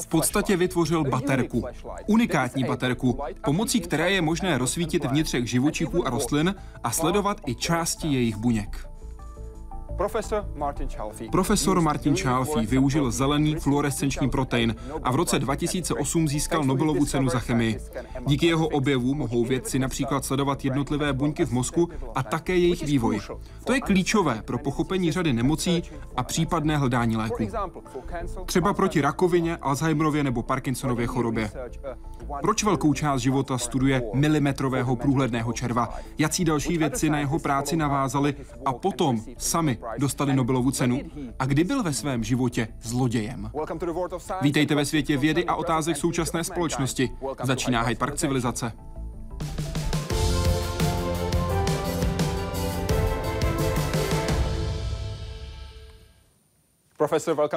V podstatě vytvořil baterku. Unikátní baterku, pomocí které je možné rozsvítit vnitřek živočichů a rostlin a sledovat i části jejich buněk. Profesor Martin Chalfie využil zelený fluorescenční protein a v roce 2008 získal Nobelovu cenu za chemii. Díky jeho objevu mohou vědci například sledovat jednotlivé buňky v mozku a také jejich vývoj. To je klíčové pro pochopení řady nemocí a případné hledání léku. Třeba proti rakovině, Alzheimerově nebo Parkinsonově chorobě. Proč velkou část života studuje milimetrového průhledného červa? Jací další vědci na jeho práci navázali a potom sami dostali Nobelovu cenu? A kdy byl ve svém životě zlodějem? Vítejte ve světě vědy a otázek současné společnosti. Začíná Hyde Park civilizace.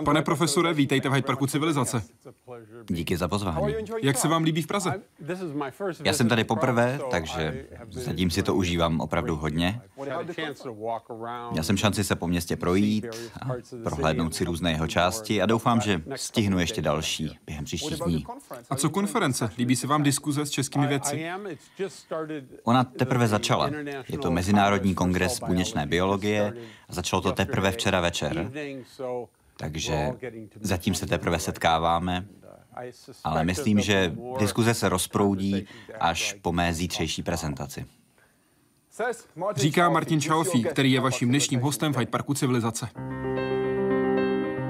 Pane profesore, vítejte v Hyde Parku civilizace. Díky za pozvání. Jak se vám líbí v Praze? Já jsem tady poprvé, takže zatím si to užívám opravdu hodně. Měl jsem šanci se po městě projít a prohlédnout si různé jeho části a doufám, že stihnu ještě další během příštích dní. A co konference? Líbí se vám diskuze s českými vědci? Ona teprve začala. Je to Mezinárodní kongres buněčné biologie a začalo to teprve včera večer takže zatím se teprve setkáváme, ale myslím, že diskuze se rozproudí až po mé zítřejší prezentaci. Říká Martin Čalfí, který je vaším dnešním hostem v Hyde Parku civilizace.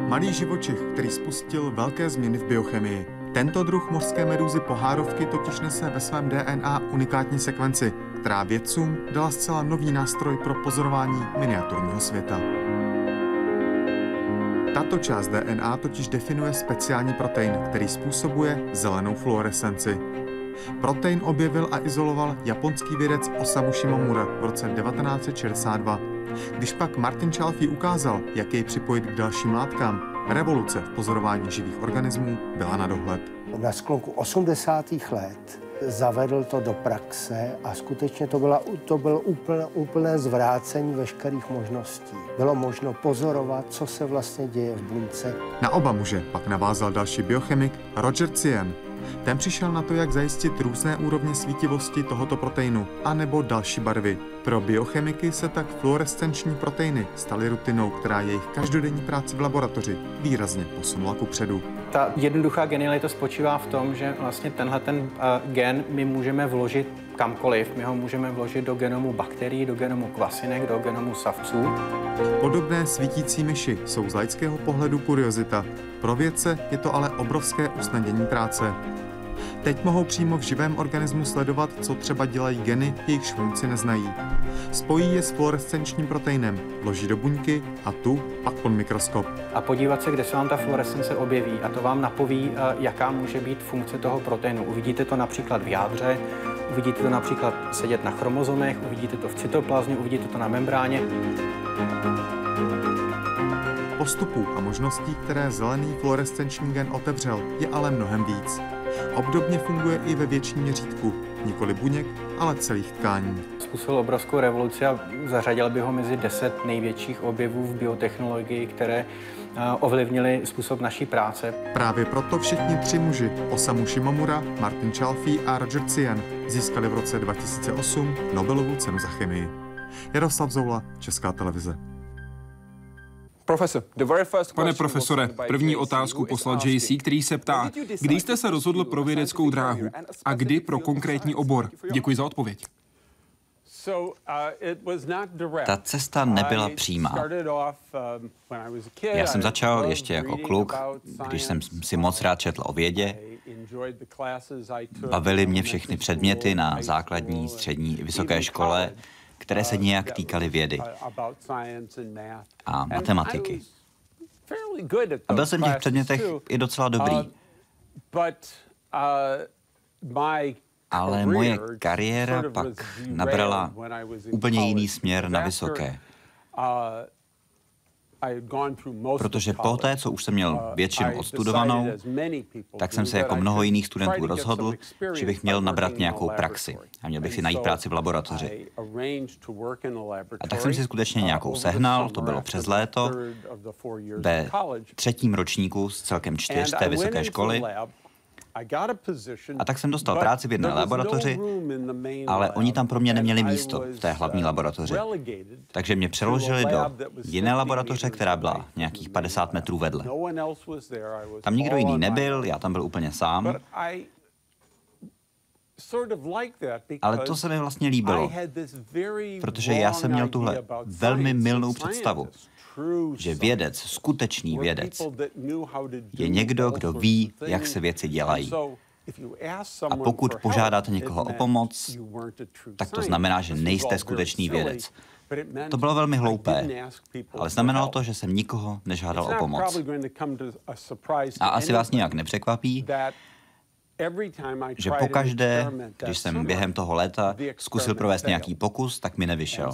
Malý živočich, který spustil velké změny v biochemii. Tento druh mořské medúzy pohárovky totiž nese ve svém DNA unikátní sekvenci, která vědcům dala zcela nový nástroj pro pozorování miniaturního světa. Tato část DNA totiž definuje speciální protein, který způsobuje zelenou fluorescenci. Protein objevil a izoloval japonský vědec Osamu Shimomura v roce 1962. Když pak Martin Chalfie ukázal, jak jej připojit k dalším látkám, revoluce v pozorování živých organismů byla na dohled. Na sklonku 80. let zavedl to do praxe a skutečně to, byla, to bylo úplné, úplné zvrácení veškerých možností. Bylo možno pozorovat, co se vlastně děje v buňce. Na oba muže pak navázal další biochemik Roger Cien, ten přišel na to, jak zajistit různé úrovně svítivosti tohoto proteinu, anebo další barvy. Pro biochemiky se tak fluorescenční proteiny staly rutinou, která jejich každodenní práci v laboratoři výrazně posunula ku předu. Ta jednoduchá genialita spočívá v tom, že vlastně tenhle ten uh, gen my můžeme vložit kamkoliv. My ho můžeme vložit do genomu bakterií, do genomu kvasinek, do genomu savců. Podobné svítící myši jsou z laického pohledu kuriozita. Pro vědce je to ale obrovské usnadnění práce. Teď mohou přímo v živém organismu sledovat, co třeba dělají geny, jejich švůjci neznají. Spojí je s fluorescenčním proteinem, vloží do buňky a tu pak pod mikroskop. A podívat se, kde se vám ta fluorescence objeví a to vám napoví, eh, jaká může být funkce toho proteinu. Uvidíte to například v jádře, uvidíte to například sedět na chromozomech, uvidíte to v cytoplazmě, uvidíte to na membráně. Postupů a možností, které zelený fluorescenční gen otevřel, je ale mnohem víc. Obdobně funguje i ve větším měřítku, nikoli buněk, ale celých tkání. Způsobil obrovskou revoluci a zařadil by ho mezi deset největších objevů v biotechnologii, které eh, ovlivnili způsob naší práce. Právě proto všichni tři muži, Osamu Shimomura, Martin Chalfie a Roger Cien, získali v roce 2008 Nobelovu cenu za chemii. Jaroslav Zoula, Česká televize. Pane profesore, první otázku poslal JC, který se ptá, kdy jste se rozhodl pro vědeckou dráhu a kdy pro konkrétní obor? Děkuji za odpověď. Ta cesta nebyla přímá. Já jsem začal ještě jako kluk, když jsem si moc rád četl o vědě. Bavili mě všechny předměty na základní, střední i vysoké škole které se nějak týkaly vědy a matematiky. A byl jsem v těch předmětech i docela dobrý. Ale moje kariéra pak nabrala úplně jiný směr na vysoké. Protože po té, co už jsem měl uh, většinu odstudovanou, tak jsem se jako mnoho jiných studentů rozhodl, že bych měl nabrat nějakou praxi a měl bych si najít práci v laboratoři. A tak jsem si skutečně uh, nějakou sehnal, to bylo přes léto, ve třetím ročníku z celkem čtyř té vysoké školy a tak jsem dostal práci v jedné no laboratoři, ale oni tam pro mě neměli místo v té hlavní uh, laboratoři. Takže mě přeložili do jiné laboratoře, která byla nějakých 50 metrů vedle. No tam nikdo jiný nebyl, já tam byl úplně sám. Ale to se mi vlastně líbilo, protože já jsem měl tuhle velmi milnou představu že vědec, skutečný vědec, je někdo, kdo ví, jak se věci dělají. A pokud požádáte někoho o pomoc, tak to znamená, že nejste skutečný vědec. To bylo velmi hloupé, ale znamenalo to, že jsem nikoho nežádal o pomoc. A asi vás nějak nepřekvapí, že pokaždé, když jsem během toho léta zkusil provést nějaký pokus, tak mi nevyšel.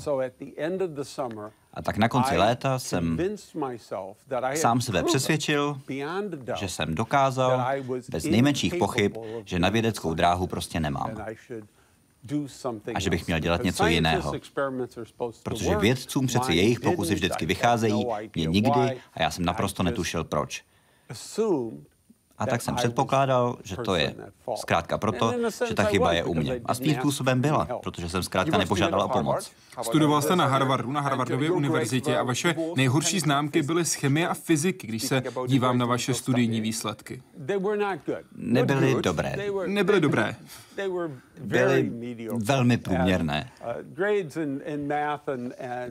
A tak na konci léta jsem sám sebe přesvědčil, že jsem dokázal bez nejmenších pochyb, že na vědeckou dráhu prostě nemám a že bych měl dělat něco jiného. Protože vědcům přeci jejich pokusy vždycky vycházejí, mě nikdy a já jsem naprosto netušil proč. A tak jsem předpokládal, že to je zkrátka proto, že ta chyba je u mě. A svým způsobem byla, protože jsem zkrátka nepožádal o pomoc. Studoval jste na Harvardu, na Harvardově univerzitě a vaše nejhorší známky byly z chemie a fyziky, když se dívám na vaše studijní výsledky. Nebyly dobré. Nebyly dobré. Byly velmi průměrné.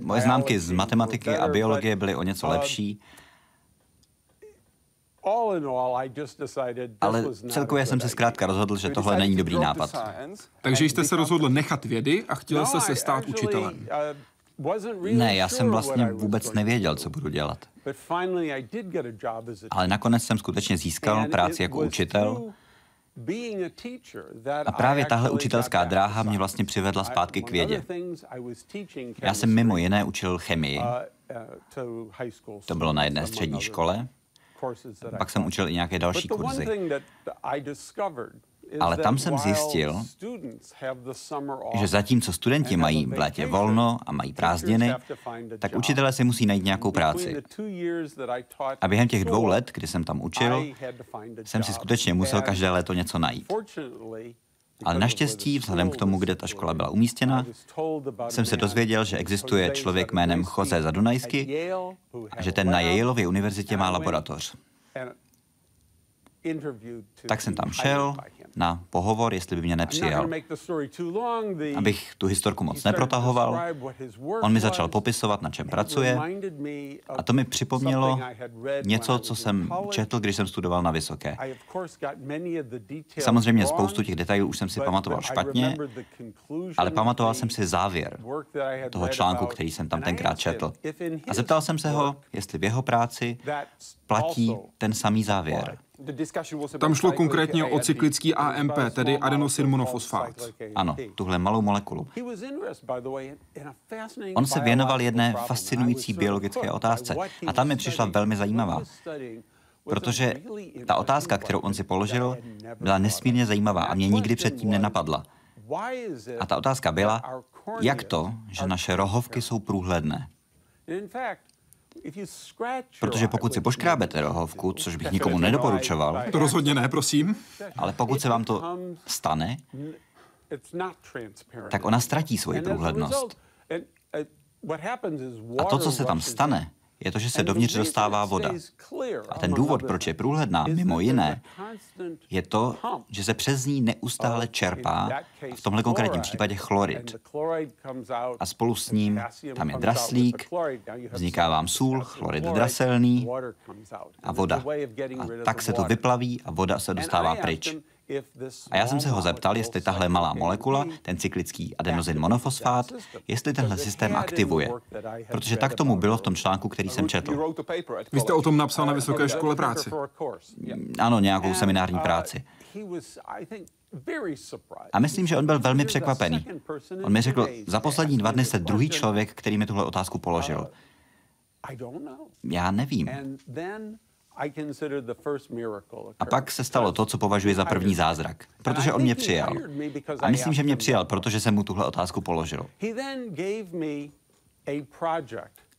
Moje známky z matematiky a biologie byly o něco lepší, ale celkově jsem se zkrátka rozhodl, že tohle není dobrý nápad. Takže jste se rozhodl nechat vědy a chtěl jste se stát učitelem. Uh, ne, já jsem vlastně vůbec nevěděl, co budu dělat. Ale nakonec jsem skutečně získal práci jako učitel a právě tahle učitelská dráha mě vlastně přivedla zpátky k vědě. Já jsem mimo jiné učil chemii. Uh, uh, to bylo na jedné střední škole. Pak jsem učil i nějaké další kurzy. Ale tam jsem zjistil, že zatímco studenti mají v létě volno a mají prázdniny, tak učitelé si musí najít nějakou práci. A během těch dvou let, kdy jsem tam učil, jsem si skutečně musel každé léto něco najít. Ale naštěstí, vzhledem k tomu, kde ta škola byla umístěna, jsem se dozvěděl, že existuje člověk jménem Jose Zadunajsky a že ten na Yaleově univerzitě má laboratoř. Tak jsem tam šel na pohovor, jestli by mě nepřijal. Abych tu historku moc neprotahoval, on mi začal popisovat, na čem pracuje a to mi připomnělo něco, co jsem četl, když jsem studoval na Vysoké. Samozřejmě spoustu těch detailů už jsem si pamatoval špatně, ale pamatoval jsem si závěr toho článku, který jsem tam tenkrát četl. A zeptal jsem se ho, jestli v jeho práci platí ten samý závěr. Tam šlo konkrétně o cyklický AMP, tedy adenosin monofosfát. Ano, tuhle malou molekulu. On se věnoval jedné fascinující biologické otázce a tam mi přišla velmi zajímavá. Protože ta otázka, kterou on si položil, byla nesmírně zajímavá a mě nikdy předtím nenapadla. A ta otázka byla, jak to, že naše rohovky jsou průhledné. Protože pokud si poškrábete rohovku, což bych nikomu nedoporučoval... To rozhodně ne, prosím. Ale pokud se vám to stane, tak ona ztratí svoji průhlednost. A to, co se tam stane, je to, že se dovnitř dostává voda. A ten důvod, proč je průhledná, mimo jiné, je to, že se přes ní neustále čerpá, v tomhle konkrétním případě chlorid. A spolu s ním tam je draslík, vzniká vám sůl, chlorid draselný a voda. A tak se to vyplaví a voda se dostává pryč. A já jsem se ho zeptal, jestli tahle malá molekula, ten cyklický adenozin monofosfát, jestli tenhle systém aktivuje. Protože tak tomu bylo v tom článku, který jsem četl. Vy jste o tom napsal na vysoké škole práci. Ano, nějakou seminární práci. A myslím, že on byl velmi překvapený. On mi řekl, za poslední dva dny jste druhý člověk, který mi tuhle otázku položil. Já nevím. A pak se stalo to, co považuji za první zázrak, protože on mě přijal. A myslím, že mě přijal, protože jsem mu tuhle otázku položil.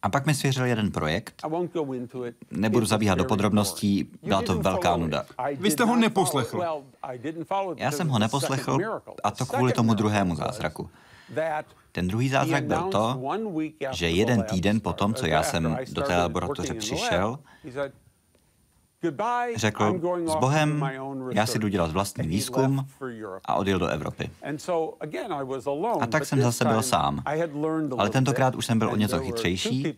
A pak mi svěřil jeden projekt. Nebudu zabíhat do podrobností, byla to velká nuda. Vy jste ho neposlechl. Já jsem ho neposlechl a to kvůli tomu druhému zázraku. Ten druhý zázrak byl to, že jeden týden po tom, co já jsem do té laboratoře přišel, Řekl, s Bohem, já si jdu dělat vlastní výzkum a odjel do Evropy. A tak jsem zase byl sám. Ale tentokrát už jsem byl o něco chytřejší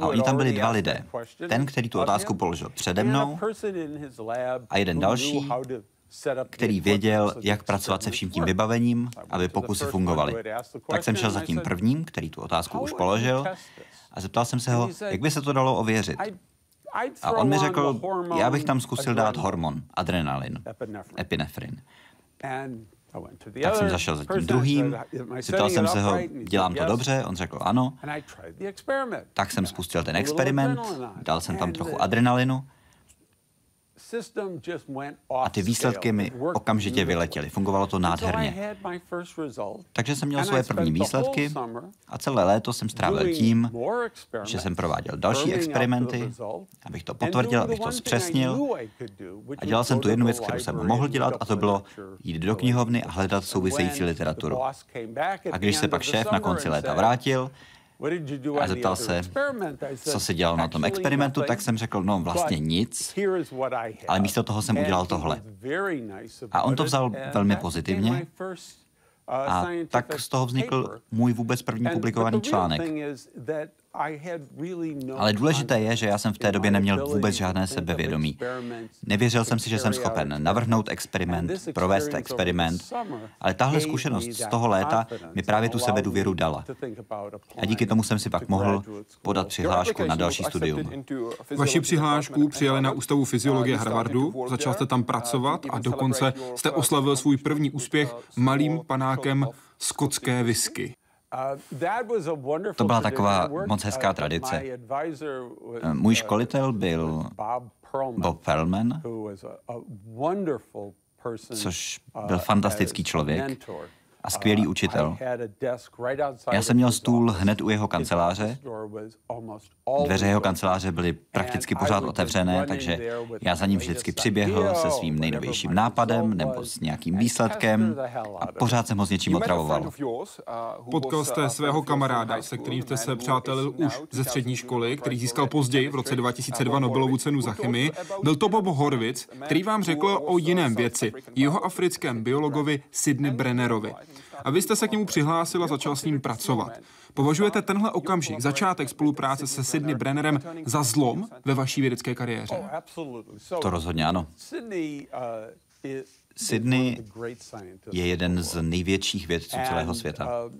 a oni tam byli dva lidé. Ten, který tu otázku položil přede mnou a jeden další, který věděl, jak pracovat se vším tím vybavením, aby pokusy fungovaly. Tak jsem šel za tím prvním, který tu otázku už položil, a zeptal jsem se ho, jak by se to dalo ověřit. A on mi řekl, já bych tam zkusil dát hormon, adrenalin, epinefrin. Tak jsem zašel za tím druhým, zeptal jsem se ho, dělám to dobře, on řekl ano. Tak jsem spustil ten experiment, dal jsem tam trochu adrenalinu a ty výsledky mi okamžitě vyletěly. Fungovalo to nádherně. Takže jsem měl svoje první výsledky a celé léto jsem strávil tím, že jsem prováděl další experimenty, abych to potvrdil, abych to zpřesnil. A dělal jsem tu jednu věc, kterou jsem mohl dělat, a to bylo jít do knihovny a hledat související literaturu. A když se pak šéf na konci léta vrátil, a zeptal se, co se dělalo na tom experimentu, tak jsem řekl, no vlastně nic, ale místo toho jsem udělal tohle. A on to vzal velmi pozitivně. a tak z toho vznikl můj vůbec první publikovaný článek. Ale důležité je, že já jsem v té době neměl vůbec žádné sebevědomí. Nevěřil jsem si, že jsem schopen navrhnout experiment, provést experiment, ale tahle zkušenost z toho léta mi právě tu sebedůvěru dala. A díky tomu jsem si pak mohl podat přihlášku na další studium. Vaši přihlášku přijali na Ústavu fyziologie Harvardu, začal jste tam pracovat a dokonce jste oslavil svůj první úspěch malým panákem skotské whisky. To byla taková moc hezká tradice. Můj školitel byl Bob Perlman, což byl fantastický člověk a skvělý učitel. Já jsem měl stůl hned u jeho kanceláře. Dveře jeho kanceláře byly prakticky pořád otevřené, takže já za ním vždycky přiběhl se svým nejnovějším nápadem nebo s nějakým výsledkem a pořád jsem ho s něčím otravoval. Potkal jste svého kamaráda, se kterým jste se přátelil už ze střední školy, který získal později v roce 2002 Nobelovu cenu za chemii. Byl to Bob Horwitz, který vám řekl o jiném věci, jeho africkém biologovi Sidney Brennerovi a vy jste se k němu přihlásil a začal s ním pracovat. Považujete tenhle okamžik, začátek spolupráce se Sidney Brennerem za zlom ve vaší vědecké kariéře? To rozhodně ano. Sydney je jeden z největších vědců celého světa.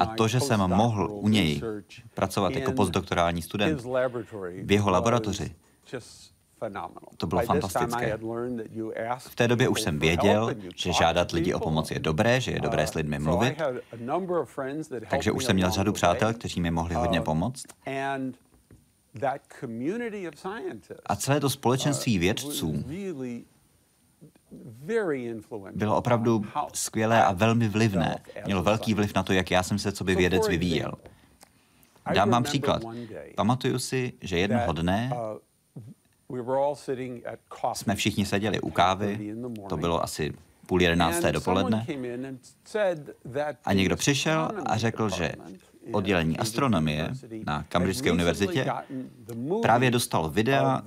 A to, že jsem mohl u něj pracovat jako postdoktorální student v jeho laboratoři, to bylo fantastické. V té době už jsem věděl, že žádat lidi o pomoc je dobré, že je dobré s lidmi mluvit, takže už jsem měl řadu přátel, kteří mi mohli hodně pomoct. A celé to společenství vědců bylo opravdu skvělé a velmi vlivné. Mělo velký vliv na to, jak já jsem se co by vědec vyvíjel. Dám vám příklad. Pamatuju si, že jednoho dne jsme všichni seděli u kávy, to bylo asi půl jedenácté dopoledne, a někdo přišel a řekl, že oddělení astronomie na Cambridgeské univerzitě právě dostal videa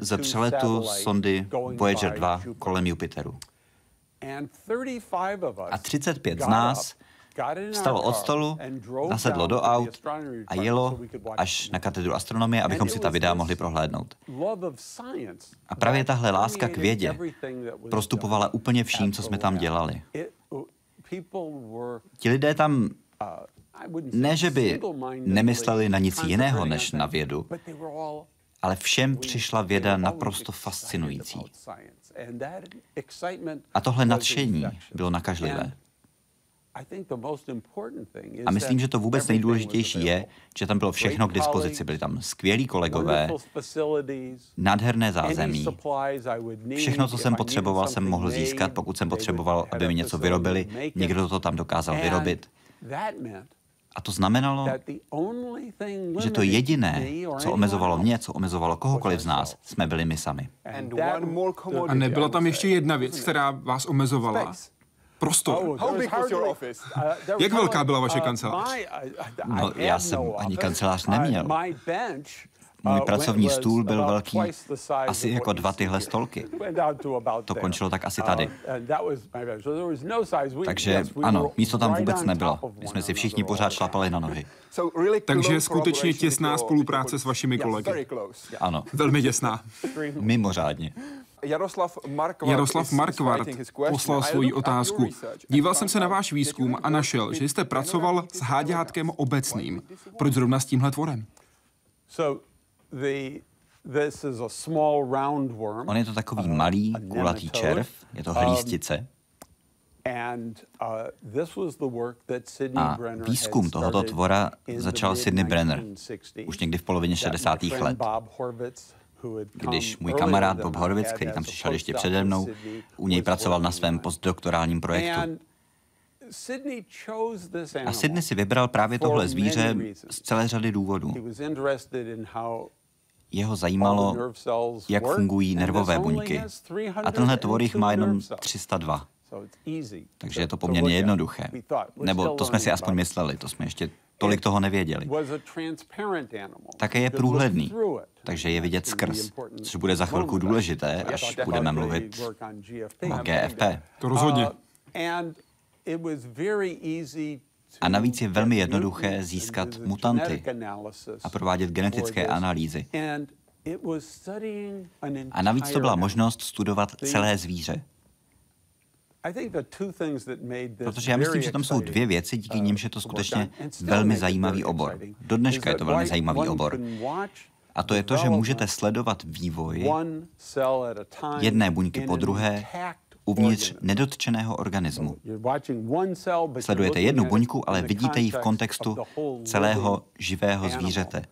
ze přeletu sondy Voyager 2 kolem Jupiteru. A 35 z nás Vstalo od stolu, nasedlo do aut a jelo až na katedru astronomie, abychom si ta videa mohli prohlédnout. A právě tahle láska k vědě prostupovala úplně vším, co jsme tam dělali. Ti lidé tam ne, že by nemysleli na nic jiného než na vědu, ale všem přišla věda naprosto fascinující. A tohle nadšení bylo nakažlivé. A myslím, že to vůbec nejdůležitější je, že tam bylo všechno k dispozici. Byli tam skvělí kolegové, nádherné zázemí. Všechno, co jsem potřeboval, jsem mohl získat, pokud jsem potřeboval, aby mi něco vyrobili. Někdo to tam dokázal vyrobit. A to znamenalo, že to jediné, co omezovalo mě, co omezovalo kohokoliv z nás, jsme byli my sami. A nebyla tam ještě jedna věc, která vás omezovala? Prostor. Oh, Jak velká byla vaše kancelář? No, já jsem ani kancelář neměl. Můj uh, pracovní stůl byl velký asi jako dva tyhle stolky. To končilo tak asi tady. Uh, no Takže ano, místo tam vůbec nebylo. My jsme si všichni pořád šlapali na nohy. Takže skutečně těsná spolupráce s vašimi kolegy. Ano. Velmi těsná. Mimořádně. Jaroslav Markvart, Jaroslav Markvart poslal svoji otázku. Díval jsem se na váš výzkum a našel, že jste pracoval s háďátkem obecným. Proč zrovna s tímhle tvorem? On je to takový malý, kulatý červ, je to hlístice. A výzkum tohoto tvora začal Sidney Brenner už někdy v polovině 60. let když můj kamarád Bob Horwitz, který tam přišel ještě přede mnou, u něj pracoval na svém postdoktorálním projektu. A Sidney si vybral právě tohle zvíře z celé řady důvodů. Jeho zajímalo, jak fungují nervové buňky. A tenhle tvor jich má jenom 302. Takže je to poměrně jednoduché. Nebo to jsme si aspoň mysleli, to jsme ještě tolik toho nevěděli. Také je průhledný, takže je vidět skrz, což bude za chvilku důležité, až budeme mluvit o GFP. To rozhodně. A navíc je velmi jednoduché získat mutanty a provádět genetické analýzy. A navíc to byla možnost studovat celé zvíře. Protože já myslím, že tam jsou dvě věci, díky uh, nimž je to skutečně velmi zajímavý obor. Do dneška je to velmi zajímavý obor. A to je to, že můžete sledovat vývoj jedné buňky po druhé uvnitř nedotčeného organismu. Sledujete jednu buňku, ale vidíte ji v kontextu celého živého zvířete.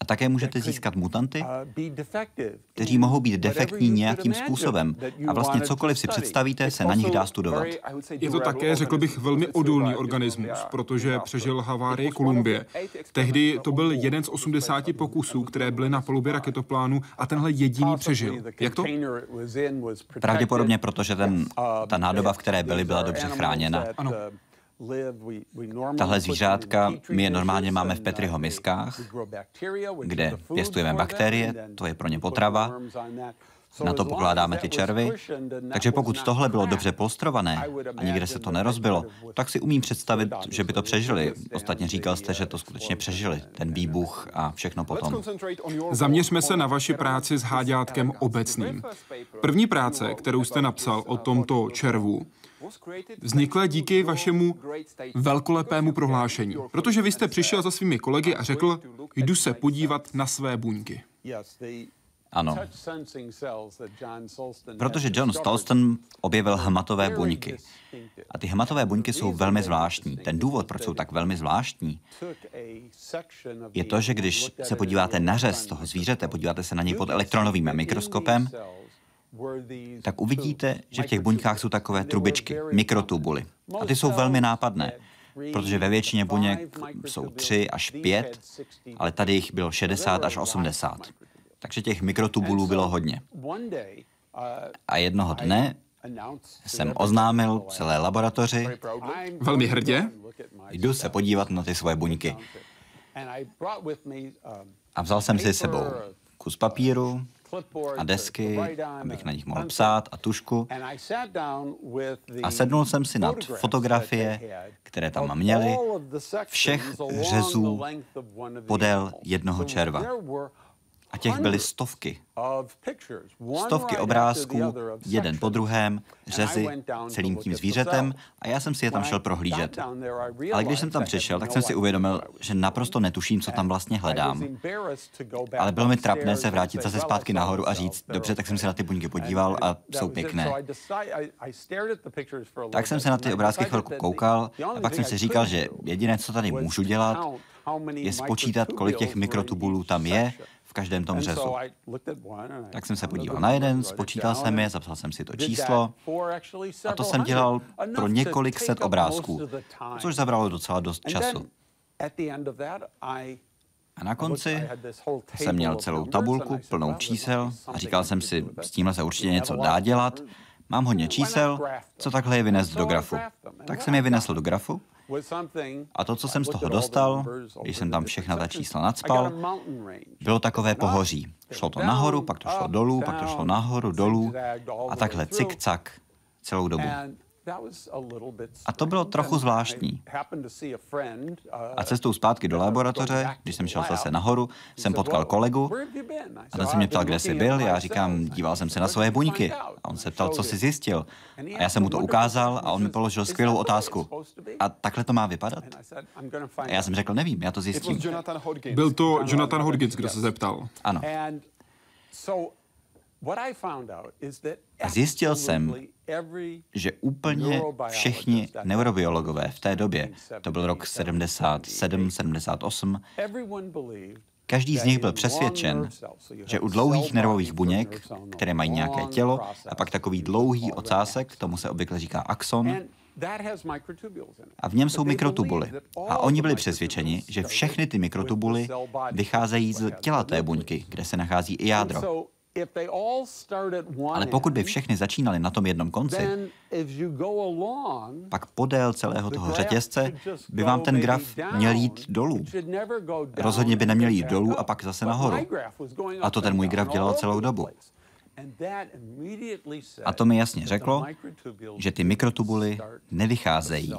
A také můžete získat mutanty, uh, kteří mohou být defektní nějakým způsobem. A vlastně cokoliv si představíte, se na nich dá studovat. Je to také, řekl bych, velmi odolný organismus, protože přežil havárii Kolumbie. Tehdy to byl jeden z 80 pokusů, které byly na palubě raketoplánu a tenhle jediný přežil. Jak to? Pravděpodobně, protože ten, ta nádoba, v které byly, byla dobře chráněna. Ano. Tahle zvířátka my je normálně máme v Petriho miskách, kde pěstujeme bakterie, to je pro ně potrava, na to pokládáme ty červy. Takže pokud tohle bylo dobře polstrované a nikde se to nerozbilo, tak si umím představit, že by to přežili. Ostatně říkal jste, že to skutečně přežili, ten výbuch a všechno potom. Zaměřme se na vaši práci s háďátkem obecným. První práce, kterou jste napsal o tomto červu, vznikla díky vašemu velkolepému prohlášení, protože vy jste přišel za svými kolegy a řekl, jdu se podívat na své buňky. Ano. Protože John Stolston objevil hmatové buňky. A ty hmatové buňky jsou velmi zvláštní. Ten důvod, proč jsou tak velmi zvláštní, je to, že když se podíváte na řez toho zvířete, podíváte se na něj pod elektronovým mikroskopem, tak uvidíte, že v těch buňkách jsou takové trubičky, mikrotubuly. A ty jsou velmi nápadné, protože ve většině buněk jsou 3 až 5, ale tady jich bylo 60 až 80. Takže těch mikrotubulů bylo hodně. A jednoho dne jsem oznámil celé laboratoři, velmi hrdě, jdu se podívat na ty svoje buňky. A vzal jsem si sebou kus papíru, a desky, abych na nich mohl psát a tušku. A sednul jsem si nad fotografie, které tam měly, všech řezů podél jednoho červa. A těch byly stovky. Stovky obrázků, jeden po druhém, řezy, celým tím zvířetem a já jsem si je tam šel prohlížet. Ale když jsem tam přišel, tak jsem si uvědomil, že naprosto netuším, co tam vlastně hledám. Ale bylo mi trapné se vrátit zase zpátky nahoru a říct, dobře, tak jsem se na ty buňky podíval a jsou pěkné. Tak jsem se na ty obrázky chvilku koukal a pak jsem si říkal, že jediné, co tady můžu dělat, je spočítat, kolik těch mikrotubulů tam je každém tom řezu. Tak jsem se podíval na jeden, spočítal jsem je, zapsal jsem si to číslo a to jsem dělal pro několik set obrázků, což zabralo docela dost času. A na konci jsem měl celou tabulku plnou čísel a říkal jsem si, s tímhle se určitě něco dá dělat. Mám hodně čísel, co takhle je vynést do grafu. Tak jsem je vynesl do grafu a to, co jsem z toho dostal, když jsem tam všechna ta čísla nadspal, bylo takové pohoří. Šlo to nahoru, pak to šlo dolů, pak to šlo nahoru, dolů a takhle cik-cak celou dobu. A to bylo trochu zvláštní. A cestou zpátky do laboratoře, když jsem šel zase nahoru, jsem potkal kolegu a ten se mě ptal, kde jsi byl. Já říkám, díval jsem se na svoje buňky. A on se ptal, co jsi zjistil. A já jsem mu to ukázal a on mi položil skvělou otázku. A takhle to má vypadat? A já jsem řekl, nevím, já to zjistím. Byl to Jonathan Hodgins, kdo se zeptal. Ano. A zjistil jsem, že úplně všichni neurobiologové v té době, to byl rok 77, 78, Každý z nich byl přesvědčen, že u dlouhých nervových buněk, které mají nějaké tělo, a pak takový dlouhý ocásek, tomu se obvykle říká axon, a v něm jsou mikrotubuly. A oni byli přesvědčeni, že všechny ty mikrotubuly vycházejí z těla té buňky, kde se nachází i jádro. Ale pokud by všechny začínaly na tom jednom konci, pak podél celého toho řetězce by vám ten graf měl jít dolů. Rozhodně by neměl jít dolů a pak zase nahoru. A to ten můj graf dělal celou dobu. A to mi jasně řeklo, že ty mikrotubuly nevycházejí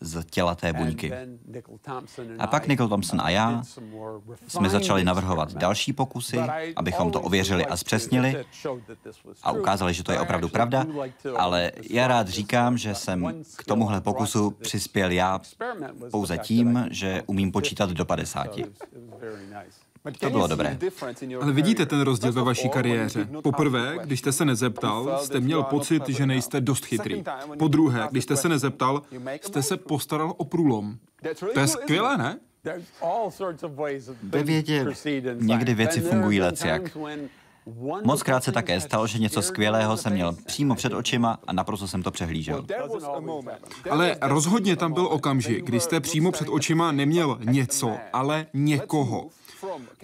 z těla té buňky. A pak Nicole Thompson a já jsme začali navrhovat další pokusy, abychom to ověřili a zpřesnili a ukázali, že to je opravdu pravda, ale já rád říkám, že jsem k tomuhle pokusu přispěl já pouze tím, že umím počítat do 50. To bylo dobré. Ale vidíte ten rozdíl ve vaší kariéře. Poprvé, když jste se nezeptal, jste měl pocit, že nejste dost chytrý. Po druhé, když jste se nezeptal, jste se postaral o průlom. To je skvělé, ne? Ve vědě někdy věci fungují jak. Moc krát se také stalo, že něco skvělého jsem měl přímo před očima a naprosto jsem to přehlížel. Ale rozhodně tam byl okamžik, kdy jste přímo před očima neměl něco, ale někoho.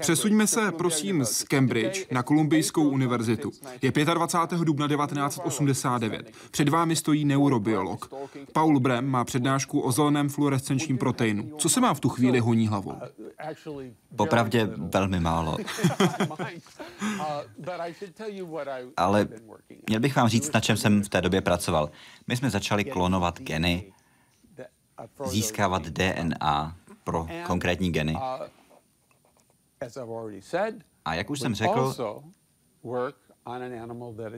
Přesuňme se, prosím, z Cambridge na Kolumbijskou univerzitu. Je 25. dubna 1989. Před vámi stojí neurobiolog. Paul Brem má přednášku o zeleném fluorescenčním proteinu. Co se má v tu chvíli honí hlavou? Popravdě velmi málo. Ale měl bych vám říct, na čem jsem v té době pracoval. My jsme začali klonovat geny, získávat DNA pro konkrétní geny. A jak už jsem řekl,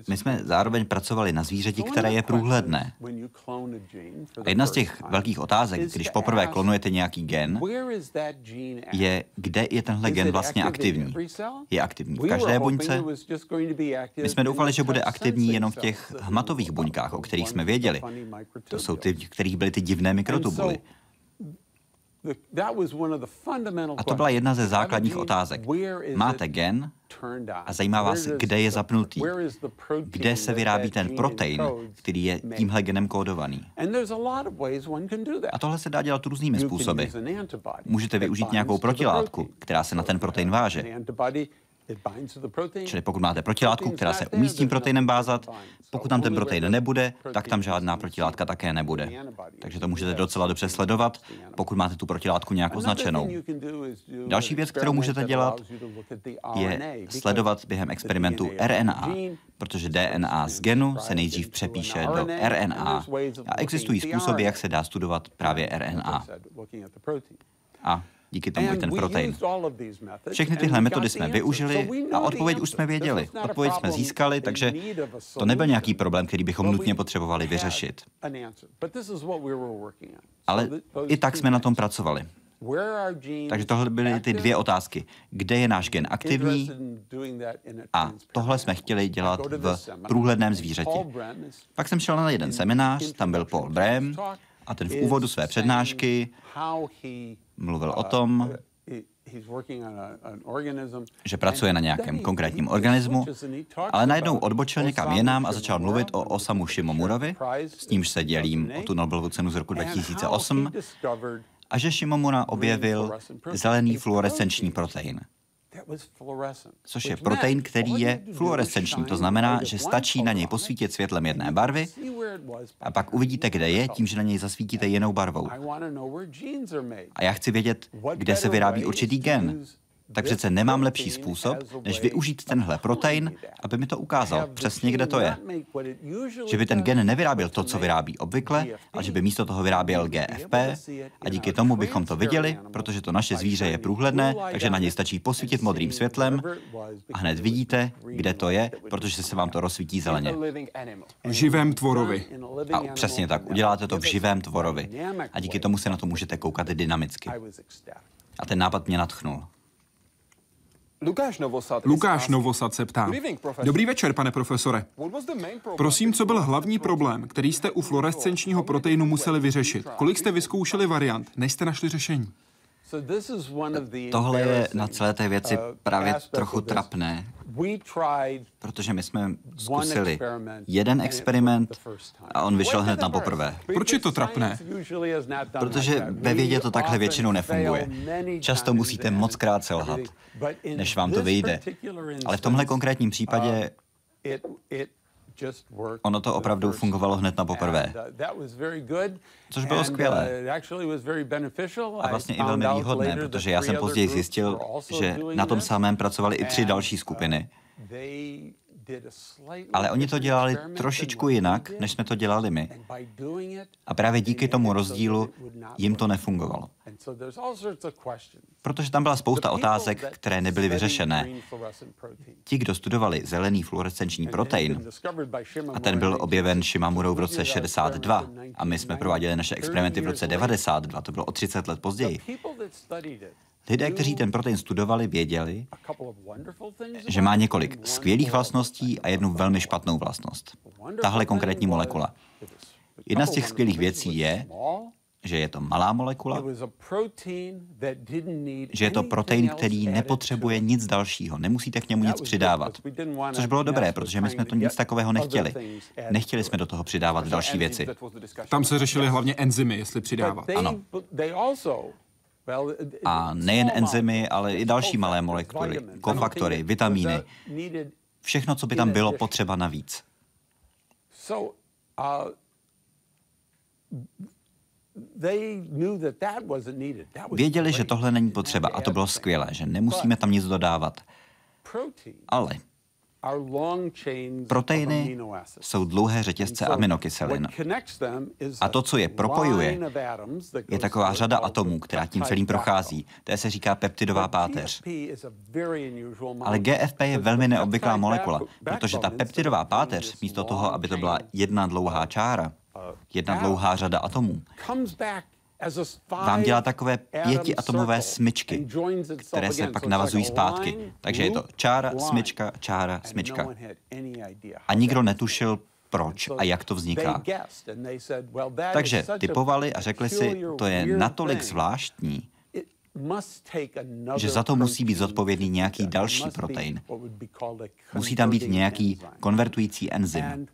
my jsme zároveň pracovali na zvířeti, které je průhledné. A jedna z těch velkých otázek, když poprvé klonujete nějaký gen, je, kde je tenhle gen vlastně aktivní. Je aktivní v každé buňce? My jsme doufali, že bude aktivní jenom v těch hmatových buňkách, o kterých jsme věděli. To jsou ty, v kterých byly ty divné mikrotubuly. A to byla jedna ze základních otázek. Máte gen a zajímá vás, kde je zapnutý, kde se vyrábí ten protein, který je tímhle genem kódovaný. A tohle se dá dělat různými způsoby. Můžete využít nějakou protilátku, která se na ten protein váže. Čili pokud máte protilátku, která se umí s tím proteinem vázat, pokud tam ten protein nebude, tak tam žádná protilátka také nebude. Takže to můžete docela dobře sledovat, pokud máte tu protilátku nějak označenou. Další věc, kterou můžete dělat, je sledovat během experimentu RNA, protože DNA z genu se nejdřív přepíše do RNA a existují způsoby, jak se dá studovat právě RNA. A díky tomu i ten protein. Všechny tyhle metody jsme využili a odpověď už jsme věděli. Odpověď jsme získali, takže to nebyl nějaký problém, který bychom nutně potřebovali vyřešit. Ale i tak jsme na tom pracovali. Takže tohle byly ty dvě otázky. Kde je náš gen aktivní? A tohle jsme chtěli dělat v průhledném zvířeti. Pak jsem šel na jeden seminář, tam byl Paul Brehm a ten v úvodu své přednášky mluvil o tom, že pracuje na nějakém konkrétním organismu, ale najednou odbočil někam jinam a začal mluvit o Osamu Shimomurovi, s nímž se dělím o tu Nobelovu cenu z roku 2008, a že Shimomura objevil zelený fluorescenční protein. Což je protein, který je fluorescenční. To znamená, že stačí na něj posvítit světlem jedné barvy a pak uvidíte, kde je, tím, že na něj zasvítíte jinou barvou. A já chci vědět, kde se vyrábí určitý gen tak přece nemám lepší způsob, než využít tenhle protein, aby mi to ukázal přesně, kde to je. Že by ten gen nevyráběl to, co vyrábí obvykle, ale že by místo toho vyráběl GFP a díky tomu bychom to viděli, protože to naše zvíře je průhledné, takže na něj stačí posvítit modrým světlem a hned vidíte, kde to je, protože se vám to rozsvítí zeleně. V živém tvorovi. A přesně tak, uděláte to v živém tvorovi. A díky tomu se na to můžete koukat dynamicky. A ten nápad mě natchnul. Lukáš Novosad se ptá. Dobrý večer, pane profesore. Prosím, co byl hlavní problém, který jste u fluorescenčního proteinu museli vyřešit? Kolik jste vyzkoušeli variant, než jste našli řešení? Tohle je na celé té věci uh, právě trochu trapné, protože my jsme zkusili jeden experiment a on vyšel hned na poprvé. Proč je to trapné? Protože ve vědě to takhle většinou nefunguje. Často musíte moc krát selhat, než vám to vyjde. Ale v tomhle konkrétním případě Ono to opravdu fungovalo hned na poprvé. Uh, Což bylo skvělé. Uh, a vlastně i velmi výhodné, protože já jsem později zjistil, že na tom samém pracovali i tři další skupiny. Ale oni to dělali trošičku jinak, než jsme to dělali my. A právě díky tomu rozdílu jim to nefungovalo. Protože tam byla spousta otázek, které nebyly vyřešené. Ti, kdo studovali zelený fluorescenční protein, a ten byl objeven Shimamurou v roce 62, a my jsme prováděli naše experimenty v roce 92, to bylo o 30 let později, Lidé, kteří ten protein studovali, věděli, že má několik skvělých vlastností a jednu velmi špatnou vlastnost. Tahle konkrétní molekula. Jedna z těch skvělých věcí je, že je to malá molekula, že je to protein, který nepotřebuje nic dalšího, nemusíte k němu nic přidávat. Což bylo dobré, protože my jsme to nic takového nechtěli. Nechtěli jsme do toho přidávat další věci. Tam se řešily hlavně enzymy, jestli přidávat. Ano. A nejen enzymy, ale i další malé molekuly, kofaktory, vitamíny. Všechno, co by tam bylo potřeba navíc. Věděli, že tohle není potřeba a to bylo skvělé, že nemusíme tam nic dodávat. Ale Proteiny jsou dlouhé řetězce aminokyselin. A to, co je propojuje, je taková řada atomů, která tím celým prochází. To se říká peptidová páteř. Ale GFP je velmi neobvyklá molekula, protože ta peptidová páteř, místo toho, aby to byla jedna dlouhá čára, jedna dlouhá řada atomů, vám dělá takové pětiatomové smyčky, které se pak navazují zpátky. Takže je to čára, smyčka, čára, smyčka. A nikdo netušil, proč a jak to vzniká. Takže typovali a řekli si, to je natolik zvláštní, že za to musí být zodpovědný nějaký další protein. Musí tam být nějaký konvertující enzym.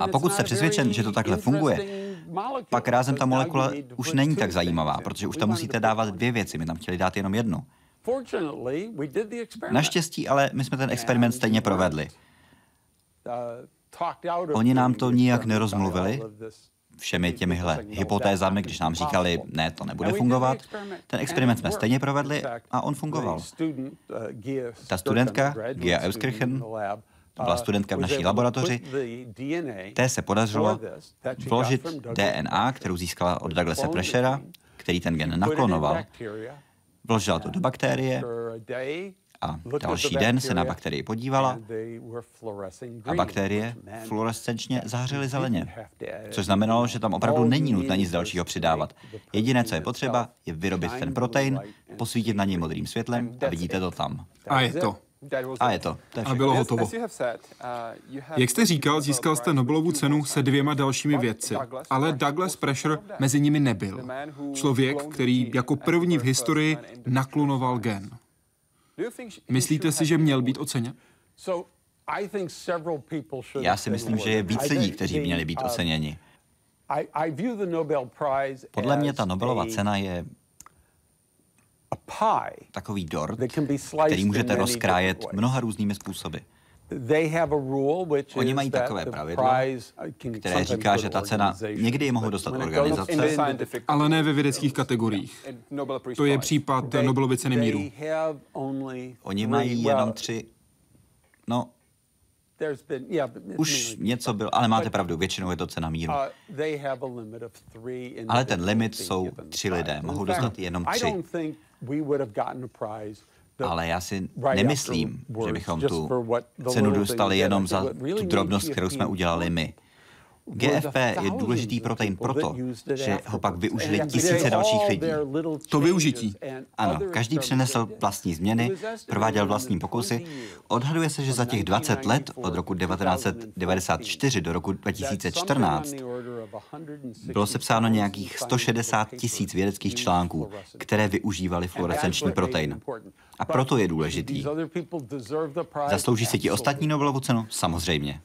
A pokud jste přesvědčen, že to takhle funguje, pak rázem ta molekula už není tak zajímavá, protože už tam musíte dávat dvě věci. My tam chtěli dát jenom jednu. Naštěstí ale my jsme ten experiment stejně provedli. Oni nám to nijak nerozmluvili, všemi těmihle hypotézami, když nám říkali, ne, to nebude fungovat. Ten experiment jsme stejně provedli a on fungoval. Ta studentka, Gia Euskirchen, to byla studentka v naší laboratoři, té se podařilo vložit DNA, kterou získala od Douglasa Pressera, který ten gen naklonoval, vložila to do bakterie a další den se na bakterii podívala a bakterie fluorescenčně zářily zeleně, což znamenalo, že tam opravdu není nutné nic dalšího přidávat. Jediné, co je potřeba, je vyrobit ten protein, posvítit na něj modrým světlem a vidíte to tam. A je to. A je to. to je a bylo hotovo. Jak jste říkal, získal jste Nobelovu cenu se dvěma dalšími vědci, ale Douglas Pressure mezi nimi nebyl. Člověk, který jako první v historii naklonoval gen. Myslíte si, že měl být oceněn? Já si myslím, že je víc lidí, kteří měli být oceněni. Podle mě ta Nobelova cena je takový dort, který můžete rozkrájet mnoha různými způsoby. Oni mají takové pravidlo, které říká, že ta cena někdy je mohou dostat organizace, ale ne ve vědeckých kategoriích. To je případ Nobelovy ceny míru. Oni mají jenom tři, no, už něco byl, ale máte pravdu, většinou je to cena míru. Ale ten limit jsou tři lidé, mohou dostat jenom tři ale já si nemyslím, že bychom tu cenu dostali jenom za tu drobnost, kterou jsme udělali my. GFP je důležitý protein proto, že ho pak využili tisíce dalších lidí. To využití. Ano, každý přinesl vlastní změny, prováděl vlastní pokusy. Odhaduje se, že za těch 20 let od roku 1994 do roku 2014 bylo sepsáno nějakých 160 tisíc vědeckých článků, které využívali fluorescenční protein. A proto je důležitý. Zaslouží si ti ostatní Nobelovu cenu? Samozřejmě.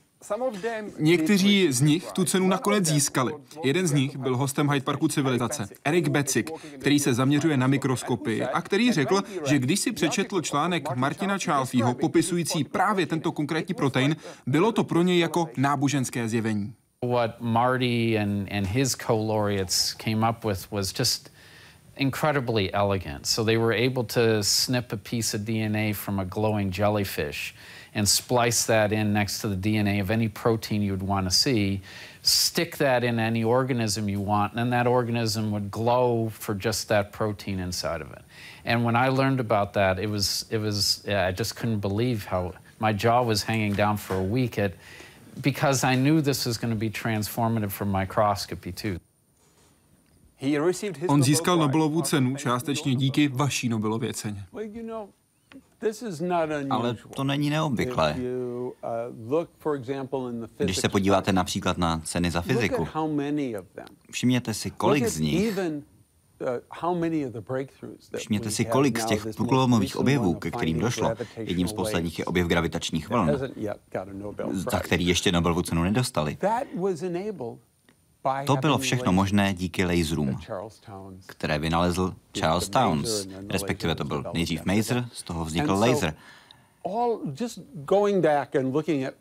Někteří z nich tu cenu nakonec získali. Jeden z nich byl hostem Hyde Parku civilizace, Erik Becik, který se zaměřuje na mikroskopy a který řekl, že když si přečetl článek Martina Charlesího popisující právě tento konkrétní protein, bylo to pro něj jako náboženské zjevení. What Marty and, and his co-laureates came up with was just incredibly elegant. So they were able to snip a piece of DNA from a glowing jellyfish and splice that in next to the DNA of any protein you'd want to see, stick that in any organism you want, and then that organism would glow for just that protein inside of it. And when I learned about that, it was, it was I just couldn't believe how my jaw was hanging down for a week at, because I knew this was going to be transformative for microscopy too. On získal Nobelovu cenu částečně díky vaší Nobelově ceně. Ale to není neobvyklé. Uh, Když se podíváte například na ceny za fyziku, všimněte si, kolik z nich uh, Všimněte si, kolik z těch průlomových objevů, ke kterým došlo, jedním z posledních je objev gravitačních vln, za který ještě Nobelovu cenu nedostali. To bylo všechno možné díky laserům, které vynalezl Charles Towns, respektive to byl nejdřív Maser, z toho vznikl laser.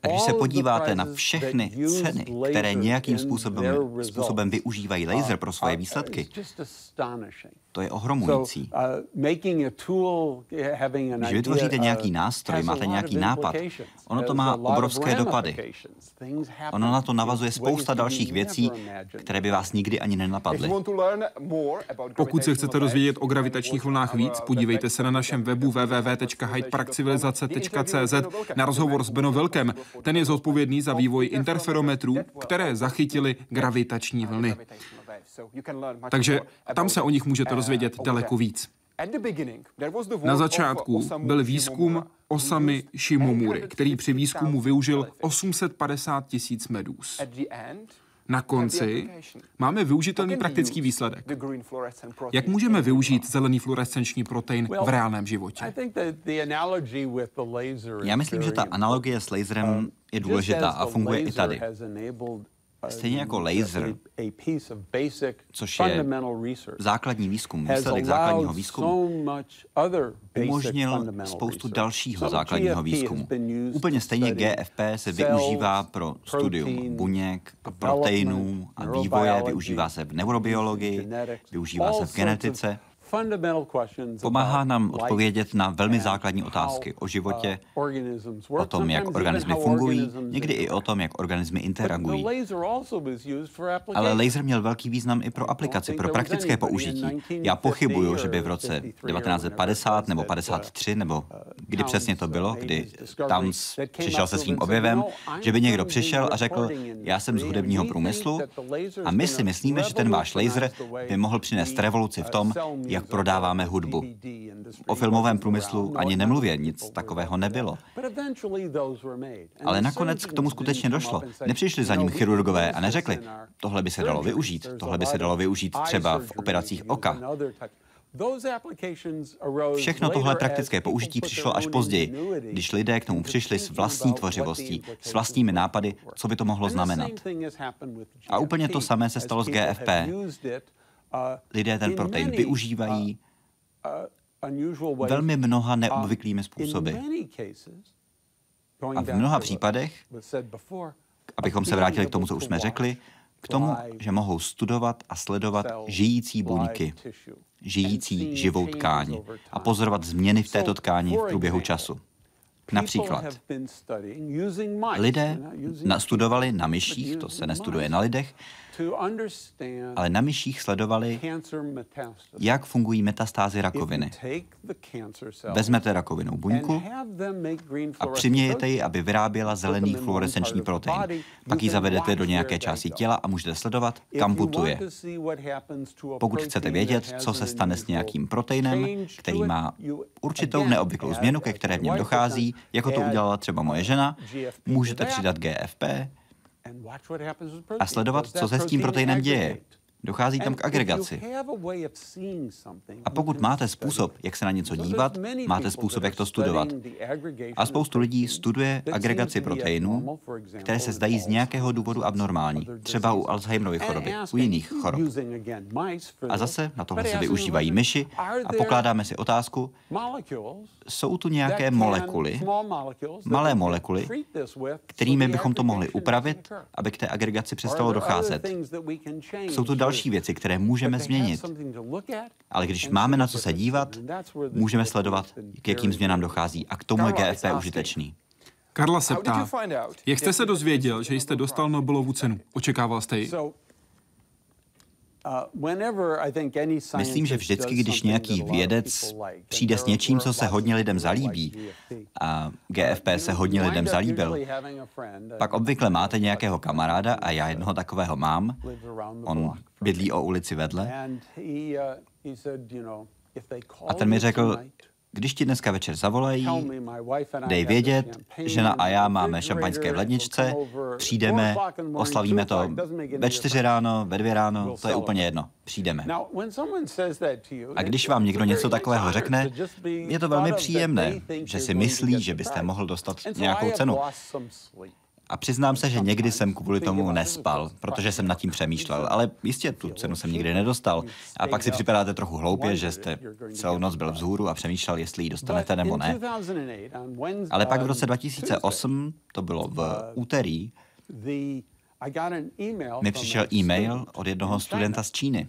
A když se podíváte na všechny ceny, které nějakým způsobem, způsobem využívají laser pro svoje výsledky, to je ohromující. Uh, když vytvoříte nějaký nástroj, máte nějaký nápad, ono to má obrovské dopady. Ono na to navazuje spousta dalších věcí, které by vás nikdy ani nenapadly. Pokud se chcete dozvědět o gravitačních vlnách víc, podívejte se na našem webu www.hydeparkcivilizace.cz na rozhovor s Beno Velkem. Ten je zodpovědný za vývoj interferometrů, které zachytily gravitační vlny. Takže tam se o nich můžete dozvědět daleko víc. Na začátku byl výzkum Osamy Shimomury, který při výzkumu využil 850 tisíc medůz. Na konci máme využitelný praktický výsledek. Jak můžeme využít zelený fluorescenční protein v reálném životě? Já myslím, že ta analogie s laserem je důležitá a funguje i tady. Stejně jako laser, což je základní výzkum, výsledek základního výzkumu, umožnil spoustu dalšího základního výzkumu. Úplně stejně GFP se využívá pro studium buněk, proteinů a vývoje, využívá se v neurobiologii, využívá se v genetice. Pomáhá nám odpovědět na velmi základní otázky o životě, uh, o tom, jak organismy fungují, někdy i o tom, jak organismy interagují. Ale laser měl velký význam i pro aplikaci, pro praktické použití. Já pochybuju, že by v roce 1950 nebo 53, nebo kdy přesně to bylo, kdy tam přišel se svým objevem, že by někdo přišel a řekl, já jsem z hudebního průmyslu a my si myslíme, že ten váš laser by mohl přinést revoluci v tom, jak prodáváme hudbu. O filmovém průmyslu ani nemluvě, nic takového nebylo. Ale nakonec k tomu skutečně došlo. Nepřišli za ním chirurgové a neřekli, tohle by se dalo využít, tohle by se dalo využít třeba v operacích oka. Všechno tohle praktické použití přišlo až později, když lidé k tomu přišli s vlastní tvořivostí, s vlastními nápady, co by to mohlo znamenat. A úplně to samé se stalo s GFP. Lidé ten protein využívají velmi mnoha neobvyklými způsoby. A v mnoha případech, abychom se vrátili k tomu, co už jsme řekli, k tomu, že mohou studovat a sledovat žijící buňky, žijící živou tkáň a pozorovat změny v této tkáni v průběhu času. Například lidé nastudovali na myších, to se nestuduje na lidech, ale na myších sledovali, jak fungují metastázy rakoviny. Vezmete rakovinou buňku a přimějete ji, aby vyráběla zelený fluorescenční protein. Pak ji zavedete do nějaké části těla a můžete sledovat, kam putuje. Pokud chcete vědět, co se stane s nějakým proteinem, který má určitou neobvyklou změnu, ke které v něm dochází, jako to udělala třeba moje žena, můžete přidat GFP, a sledovat, co se s tím proteinem děje. Dochází tam k agregaci. A pokud máte způsob, jak se na něco dívat, máte způsob, jak to studovat. A spoustu lidí studuje agregaci proteinů, které se zdají z nějakého důvodu abnormální, třeba u Alzheimerovy choroby, u jiných chorob. A zase na tohle se využívají myši a pokládáme si otázku, jsou tu nějaké molekuly, malé molekuly, kterými bychom to mohli upravit, aby k té agregaci přestalo docházet. Jsou tu další další věci, které můžeme změnit. Ale když máme na co se dívat, můžeme sledovat, k jakým změnám dochází. A k tomu je GFP užitečný. Karla se ptá, jak jste se dozvěděl, že jste dostal Nobelovu cenu? Očekával jste ji? Uh, Myslím, že vždycky, když nějaký vědec přijde s něčím, co se hodně lidem zalíbí, a GFP se hodně lidem zalíbil, pak obvykle máte nějakého kamaráda a já jednoho takového mám. On bydlí o ulici vedle. A ten mi řekl, když ti dneska večer zavolají, dej vědět, žena a já máme šampaňské v ledničce, přijdeme, oslavíme to ve čtyři ráno, ve dvě ráno, to je úplně jedno, přijdeme. A když vám někdo něco takového řekne, je to velmi příjemné, že si myslí, že byste mohl dostat nějakou cenu. A přiznám se, že někdy jsem kvůli tomu nespal, protože jsem nad tím přemýšlel, ale jistě tu cenu jsem nikdy nedostal. A pak si připadáte trochu hloupě, že jste celou noc byl vzhůru a přemýšlel, jestli ji dostanete nebo ne. Ale pak v roce 2008, to bylo v úterý, mi přišel e-mail od jednoho studenta z Číny.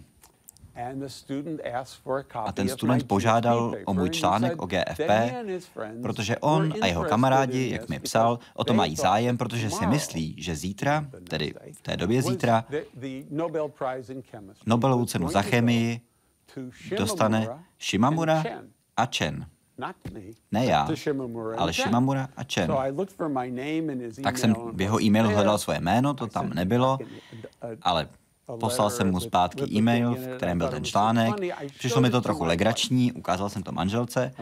A ten student požádal o můj článek o GFP, protože on a jeho kamarádi, jak mi psal, o to mají zájem, protože si myslí, že zítra, tedy v té době zítra, Nobelovu cenu za chemii dostane Shimamura a Chen. Ne já, ale Shimamura a Chen. Tak jsem v jeho e-mailu hledal svoje jméno, to tam nebylo, ale Poslal jsem mu zpátky e-mail, v kterém byl ten článek. Přišlo mi to trochu legrační, ukázal jsem to manželce.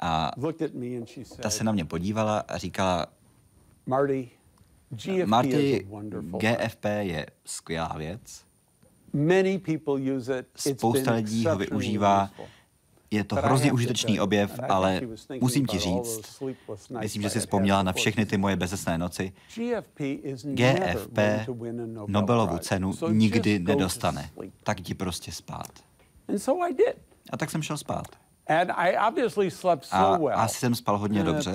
A ta se na mě podívala a říkala, Marty, GFP je skvělá věc. Spousta lidí ho využívá je to hrozně užitečný objev, ale musím ti říct, myslím, že jsi vzpomněla na všechny ty moje bezesné noci, GFP Nobelovu cenu nikdy nedostane. Tak ti prostě spát. A tak jsem šel spát. A asi jsem spal hodně dobře.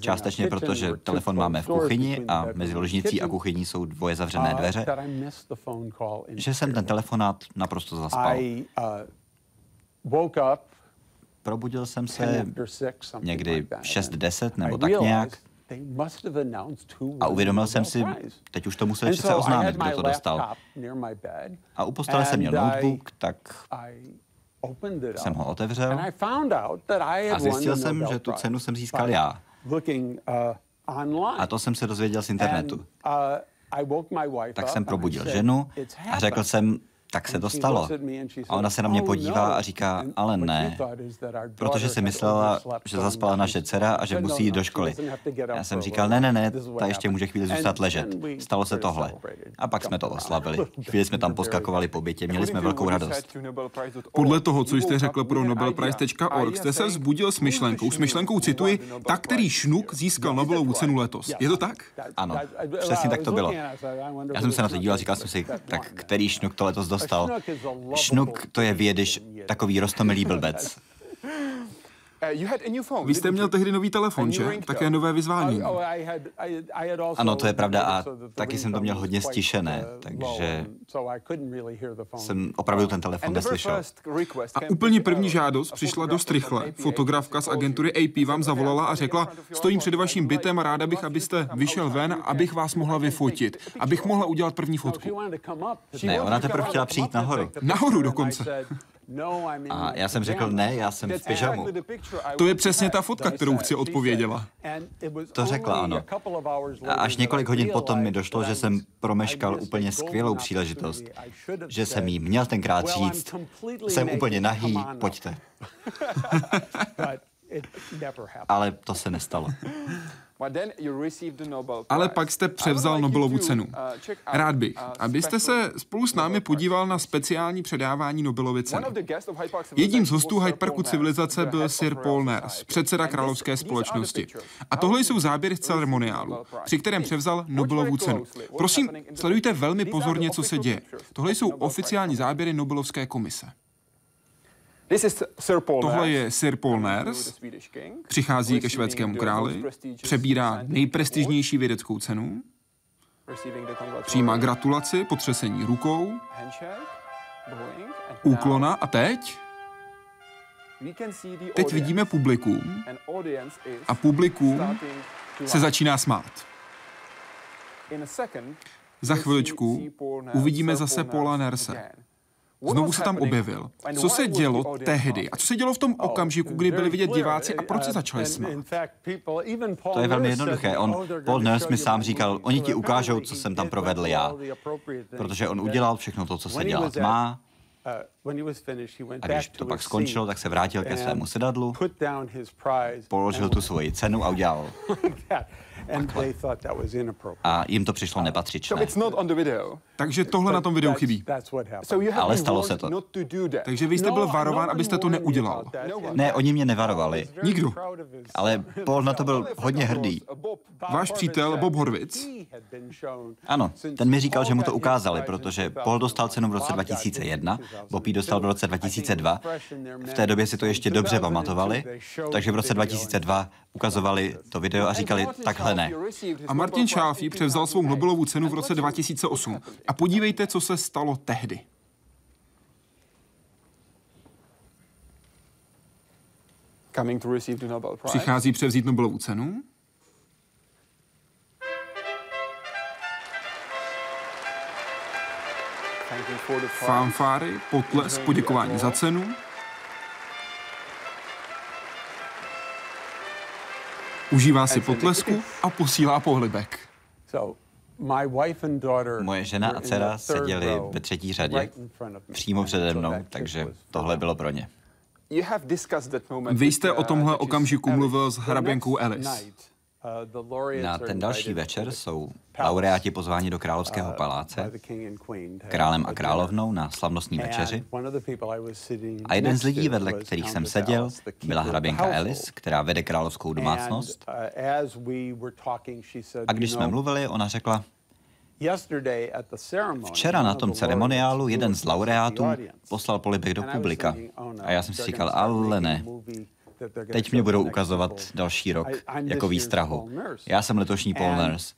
Částečně proto, že telefon máme v kuchyni a mezi ložnicí a kuchyní jsou dvoje zavřené uh, dveře, že jsem ten telefonát naprosto zaspal. Probudil jsem se někdy 6-10 nebo tak nějak a uvědomil jsem si, teď už to museli přece oznámit, kdo to dostal. A u postele jsem měl notebook, tak jsem ho otevřel a zjistil jsem, že tu cenu jsem získal já. A to jsem se dozvěděl z internetu. Tak jsem probudil ženu a řekl jsem, tak se to stalo. A ona se na mě podívá a říká, ale ne, protože si myslela, že zaspala naše dcera a že musí jít do školy. Já jsem říkal, ne, ne, ne, ta ještě může chvíli zůstat ležet. Stalo se tohle. A pak jsme to oslavili. Chvíli jsme tam poskakovali po bytě, měli jsme velkou radost. Podle toho, co jste řekl pro nobelprize.org, jste se vzbudil s myšlenkou. S myšlenkou cituji, tak který šnuk získal Nobelovu cenu letos. Je to tak? Ano, přesně tak to bylo. Já jsem se na to díval, říkal jsem si, tak který šnuk to letos dostal. Šnuk to je vědyš, takový rostomilý blbec. Vy jste měl tehdy nový telefon, že? Také nové vyzvání. Ano, to je pravda a taky jsem to měl hodně stišené, takže jsem opravdu ten telefon neslyšel. A úplně první žádost přišla dost rychle. Fotografka z agentury AP vám zavolala a řekla, stojím před vaším bytem a ráda bych, abyste vyšel ven, abych vás mohla vyfotit, abych mohla udělat první fotku. Ne, ona teprve chtěla přijít nahoru. Nahoru dokonce. A já jsem řekl, ne, já jsem v pyžamu. To je přesně ta fotka, kterou chci odpověděla. To řekla, ano. A až několik hodin potom mi došlo, že jsem promeškal úplně skvělou příležitost. Že jsem jí měl tenkrát říct, jsem úplně nahý, pojďte. Ale to se nestalo. Ale pak jste převzal Nobelovu cenu. Uh, Rád bych, abyste se spolu s námi podíval na speciální předávání Nobelovy ceny. Jedním z hostů Hyde Parku civilizace byl Sir Paul Ners, předseda Královské společnosti. A tohle jsou záběry z ceremoniálu, při kterém převzal Nobelovu cenu. Prosím, sledujte velmi pozorně, co se děje. Tohle jsou oficiální záběry Nobelovské komise. Tohle je Sir Paul Ners, přichází ke švédskému králi, přebírá nejprestižnější vědeckou cenu, přijímá gratulaci, potřesení rukou, úklona a teď? Teď vidíme publikum a publikum se začíná smát. Za chviličku uvidíme zase Paula Nerse. Znovu se tam objevil. Co se dělo tehdy a co se dělo v tom okamžiku, kdy byli vidět diváci a proč se začali smát? To je velmi jednoduché. On, Paul Nurse mi sám říkal, oni ti ukážou, co jsem tam provedl já. Protože on udělal všechno to, co se dělat má. A když to pak skončilo, tak se vrátil ke svému sedadlu, položil tu svoji cenu a udělal a jim to přišlo nepatřičné. Takže tohle na tom videu chybí. Ale stalo se to. Takže vy jste byl varován, abyste to neudělal. Ne, oni mě nevarovali. Nikdo. Ale Paul na to byl hodně hrdý. Váš přítel Bob Horwitz? Ano, ten mi říkal, že mu to ukázali, protože Paul dostal cenu v roce 2001, Bob dostal v roce 2002. V té době si to ještě dobře pamatovali, takže v roce 2002 ukazovali to video a říkali, takhle ne. A Martin Šáfí převzal svou Nobelovu cenu v roce 2008. A podívejte, co se stalo tehdy. Přichází převzít Nobelovu cenu. Fanfáry, potles, poděkování za cenu. Užívá si potlesku a posílá pohlibek. Moje žena a dcera seděli ve třetí řadě, přímo přede mnou, takže tohle bylo pro ně. Vy jste o tomhle okamžiku mluvil s hraběnkou Alice. Na ten další večer jsou laureáti pozváni do Královského paláce, králem a královnou na slavnostní večeři. A jeden z lidí, vedle kterých jsem seděl, byla hraběnka Alice, která vede královskou domácnost. A když jsme mluvili, ona řekla, Včera na tom ceremoniálu jeden z laureátů poslal polibek do publika. A já jsem si říkal, ale ne. Teď mě budou ukazovat další rok jako výstrahu. Já jsem letošní Paul Nurse.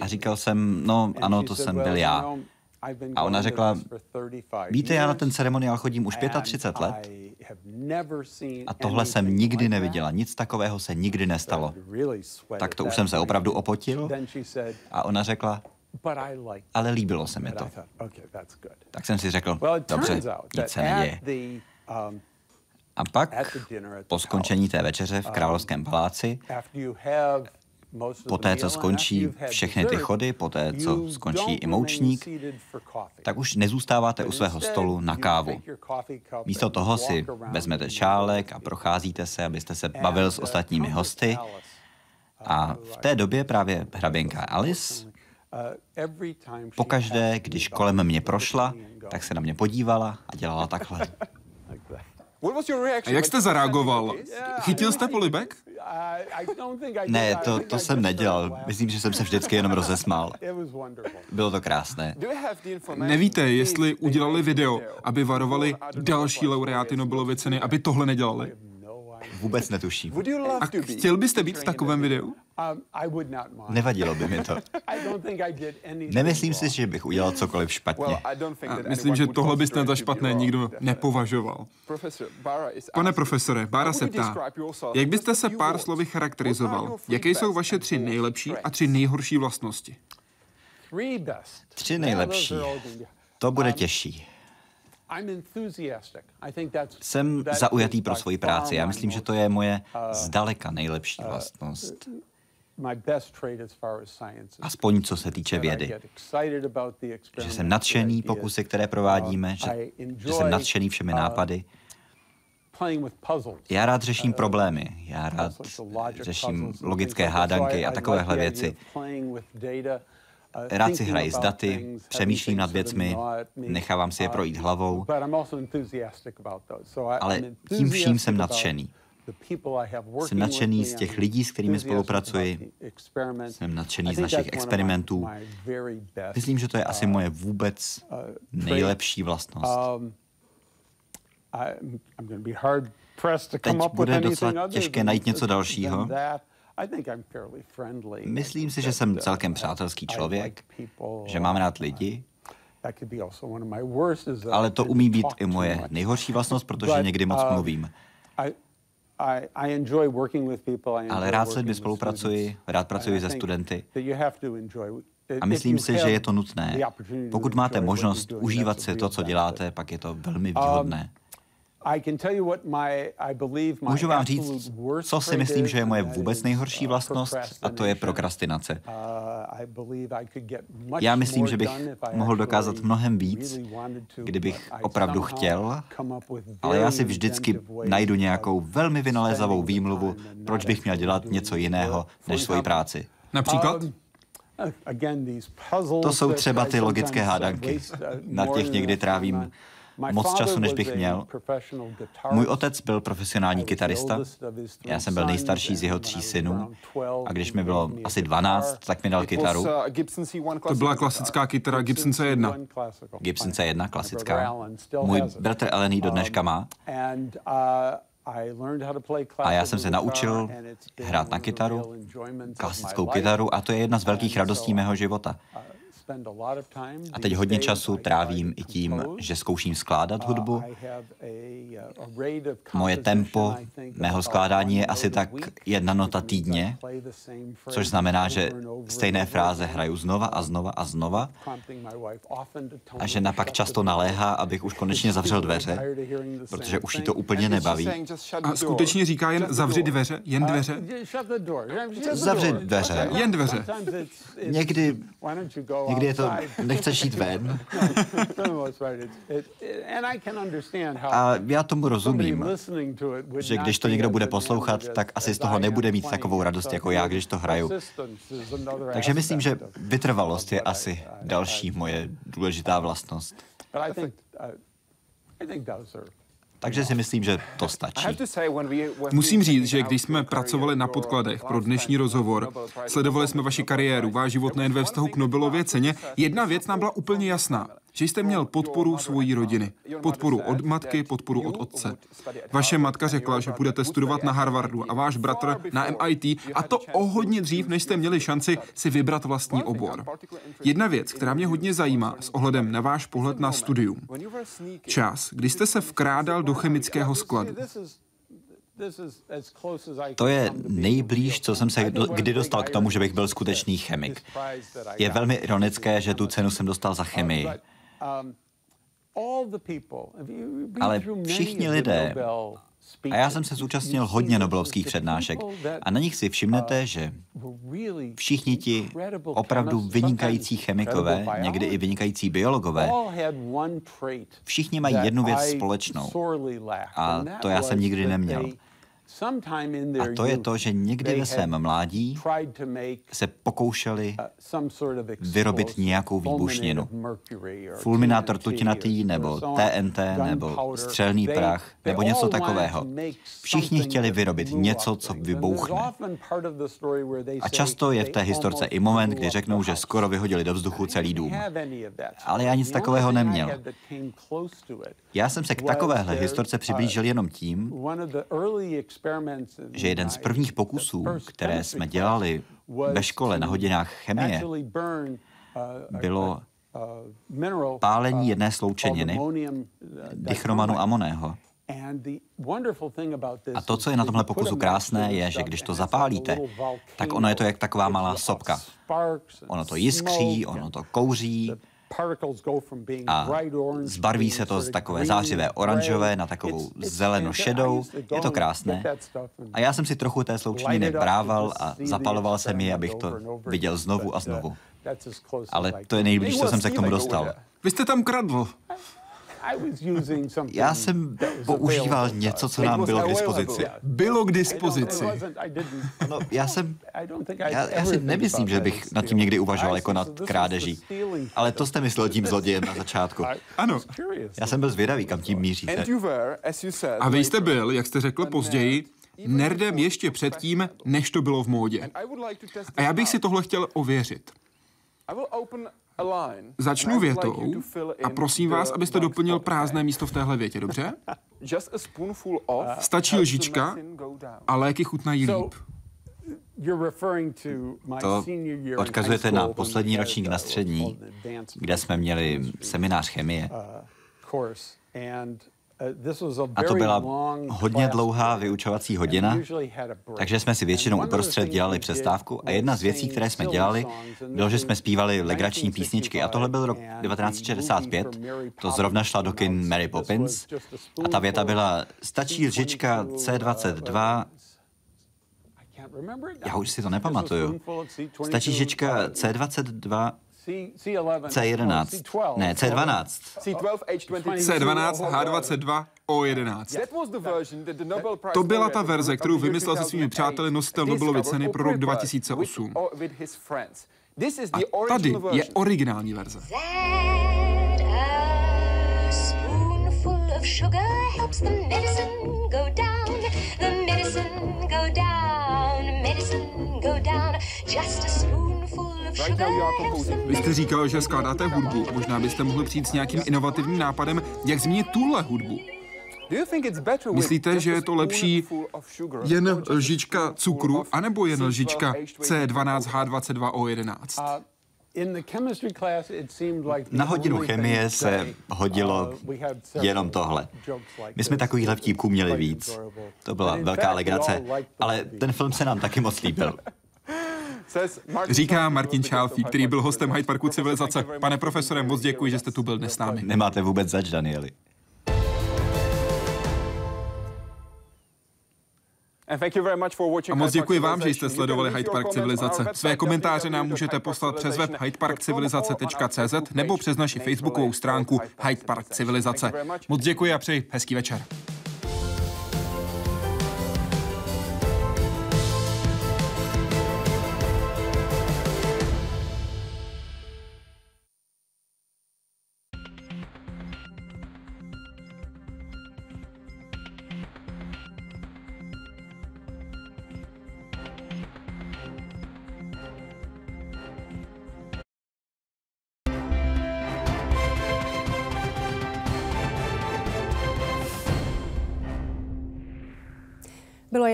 A říkal jsem, no ano, to jsem byl já. A ona řekla, víte, já na ten ceremoniál chodím už 35 let a tohle jsem nikdy neviděla. Nic takového se nikdy nestalo. Tak to už jsem se opravdu opotil. A ona řekla, ale líbilo se mi to. Tak jsem si řekl, dobře, nic se neděje. A pak, po skončení té večeře v Královském paláci, Poté, co skončí všechny ty chody, poté, co skončí i moučník, tak už nezůstáváte u svého stolu na kávu. Místo toho si vezmete šálek a procházíte se, abyste se bavil s ostatními hosty. A v té době právě hraběnka Alice pokaždé, když kolem mě prošla, tak se na mě podívala a dělala takhle. A jak jste zareagoval? Chytil jste polibek? Ne, to, to jsem nedělal. Myslím, že jsem se vždycky jenom rozesmál. Bylo to krásné. Nevíte, jestli udělali video, aby varovali další laureáty Nobelovy ceny, aby tohle nedělali? Vůbec netuším. A chtěl byste být v takovém videu? Um, Nevadilo by mi to. Nemyslím si, že bych udělal cokoliv špatně. A myslím, že tohle byste za špatné nikdo nepovažoval. Pane profesore, Bára se ptá, jak byste se pár slovy charakterizoval? Jaké jsou vaše tři nejlepší a tři nejhorší vlastnosti? Tři nejlepší. To bude um, těžší. Jsem zaujatý pro svoji práci. Já myslím, že to je moje uh, zdaleka nejlepší uh, vlastnost. Aspoň co se týče vědy. Že jsem nadšený pokusy, které provádíme, uh, že, že jsem nadšený všemi nápady. Já rád řeším problémy, já rád řeším logické hádanky a takovéhle věci. Rád si hraji s daty, přemýšlím nad věcmi, nechávám si je projít hlavou, ale tím vším jsem nadšený. Jsem nadšený z těch lidí, s kterými spolupracuji. Jsem nadšený z našich experimentů. Myslím, že to je asi moje vůbec nejlepší vlastnost. Teď bude docela těžké najít něco dalšího. Myslím si, že jsem celkem přátelský člověk, že mám rád lidi, ale to umí být i moje nejhorší vlastnost, protože někdy moc um, mluvím. Ale rád s lidmi spolupracuji, rád pracuji se studenty. A myslím si, že je to nutné. Pokud máte možnost užívat si to, co děláte, pak je to velmi um, výhodné. Můžu vám říct, co si myslím, že je moje vůbec nejhorší uh, vlastnost, a to je prokrastinace. Uh, Já myslím, že bych mohl dokázat mnohem víc, kdybych opravdu chtěl, ale já si vždycky najdu nějakou velmi vynalézavou výmluvu, proč bych měl dělat něco jiného než svoji práci. Například? Um, to jsou třeba ty logické hádanky. Na těch někdy trávím moc času, než bych měl. Můj otec byl profesionální kytarista, já jsem byl nejstarší z jeho tří synů a když mi bylo asi 12, tak mi dal kytaru. To byla klasická kytara Gibson C1. Gibson C1, klasická. Můj bratr Ellen do dneška má. A já jsem se naučil hrát na kytaru, klasickou kytaru, a to je jedna z velkých radostí mého života. A teď hodně času trávím i tím, že zkouším skládat hudbu. Moje tempo mého skládání je asi tak jedna nota týdně, což znamená, že stejné fráze hraju znova a znova a znova a žena pak často naléhá, abych už konečně zavřel dveře, protože už jí to úplně nebaví. A skutečně říká jen zavři dveře, jen dveře? Zavři dveře. Jen dveře. Někdy, Někdy je to, nechceš jít ven. A já tomu rozumím, že když to někdo bude poslouchat, tak asi z toho nebude mít takovou radost jako já, když to hraju. Takže myslím, že vytrvalost je asi další moje důležitá vlastnost. Takže si myslím, že to stačí. Musím říct, že když jsme pracovali na podkladech pro dnešní rozhovor, sledovali jsme vaši kariéru, váš život nejen ve vztahu k Nobelově ceně, jedna věc nám byla úplně jasná že jste měl podporu svojí rodiny. Podporu od matky, podporu od otce. Vaše matka řekla, že budete studovat na Harvardu a váš bratr na MIT a to o hodně dřív, než jste měli šanci si vybrat vlastní obor. Jedna věc, která mě hodně zajímá s ohledem na váš pohled na studium. Čas, kdy jste se vkrádal do chemického skladu. To je nejblíž, co jsem se kdy dostal k tomu, že bych byl skutečný chemik. Je velmi ironické, že tu cenu jsem dostal za chemii. Um, Ale všichni lidé, a já jsem se zúčastnil hodně Nobelovských přednášek. a na nich si všimnete, uh, že všichni ti opravdu vynikající chemikové, někdy i vynikající biologové, všichni mají jednu věc společnou. a to já jsem nikdy neměl. A to je to, že někdy ve svém mládí se pokoušeli uh, vyrobit nějakou výbušninu. Fulminátor tutinatý, nebo TNT, nebo střelný prach, nebo něco takového. Všichni chtěli vyrobit něco, co vybouchne. A často je v té historce i moment, kdy řeknou, že skoro vyhodili do vzduchu celý dům. Ale já nic takového neměl. Já jsem se k takovéhle historce přiblížil jenom tím, že jeden z prvních pokusů, které jsme dělali ve škole na hodinách chemie, bylo pálení jedné sloučeniny, dichromanu amoného. A to, co je na tomhle pokusu krásné, je, že když to zapálíte, tak ono je to jak taková malá sopka. Ono to jiskří, ono to kouří, a zbarví se to z takové zářivé oranžové na takovou zeleno-šedou. Je to krásné. A já jsem si trochu té sloučeniny brával a zapaloval jsem ji, abych to viděl znovu a znovu. Ale to je nejblíž, co jsem se k tomu dostal. Vy jste tam kradl. Já jsem používal něco, co nám bylo k dispozici. Bylo k dispozici. No, já jsem, já, já si nemyslím, že bych nad tím někdy uvažoval jako nad krádeží. Ale to jste myslel tím zlodějem na začátku. Ano. Já jsem byl zvědavý, kam tím míříte. A vy jste byl, jak jste řekl později, nerdem ještě předtím, než to bylo v módě. A já bych si tohle chtěl ověřit. Začnu větou a prosím vás, abyste doplnil prázdné místo v téhle větě, dobře? Stačí lžička a léky chutnají líp. To odkazujete na poslední ročník na střední, kde jsme měli seminář chemie. A to byla hodně dlouhá vyučovací hodina, takže jsme si většinou uprostřed dělali přestávku a jedna z věcí, které jsme dělali, bylo, že jsme zpívali legrační písničky a tohle byl rok 1965, to zrovna šla do kin Mary Poppins. a ta věta byla stačí lžička C22 já už si to nepamatuju. Stačí lžička C22 C11. Ne, C12. C12, H22, O11. To byla ta verze, kterou vymyslel se svými přáteli nositel Nobelovy ceny pro rok 2008. A tady je originální verze. just a vy jste říkal, že skládáte hudbu. Možná byste mohli přijít s nějakým inovativním nápadem, jak změnit tuhle hudbu. Myslíte, že je to lepší jen lžička cukru, anebo jen lžička C12H22O11? Na hodinu chemie se hodilo uh, jenom tohle. My jsme takovýhle vtípků měli víc. To byla velká legrace, ale ten film se nám taky moc líbil. Říká Martin Čálfí, který byl hostem Hyde Parku civilizace. Pane profesore, moc děkuji, že jste tu byl dnes s námi. Nemáte vůbec zač, Danieli. A moc děkuji vám, že jste sledovali Hyde Park Civilizace. Své komentáře nám můžete poslat přes web hydeparkcivilizace.cz nebo přes naši facebookovou stránku Hyde Park Civilizace. Moc děkuji a přeji hezký večer.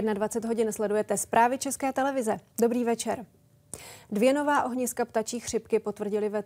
Bylo 21 hodin, sledujete zprávy České televize. Dobrý večer. Dvě nová ohniska ptačí chřipky potvrdili veterináři.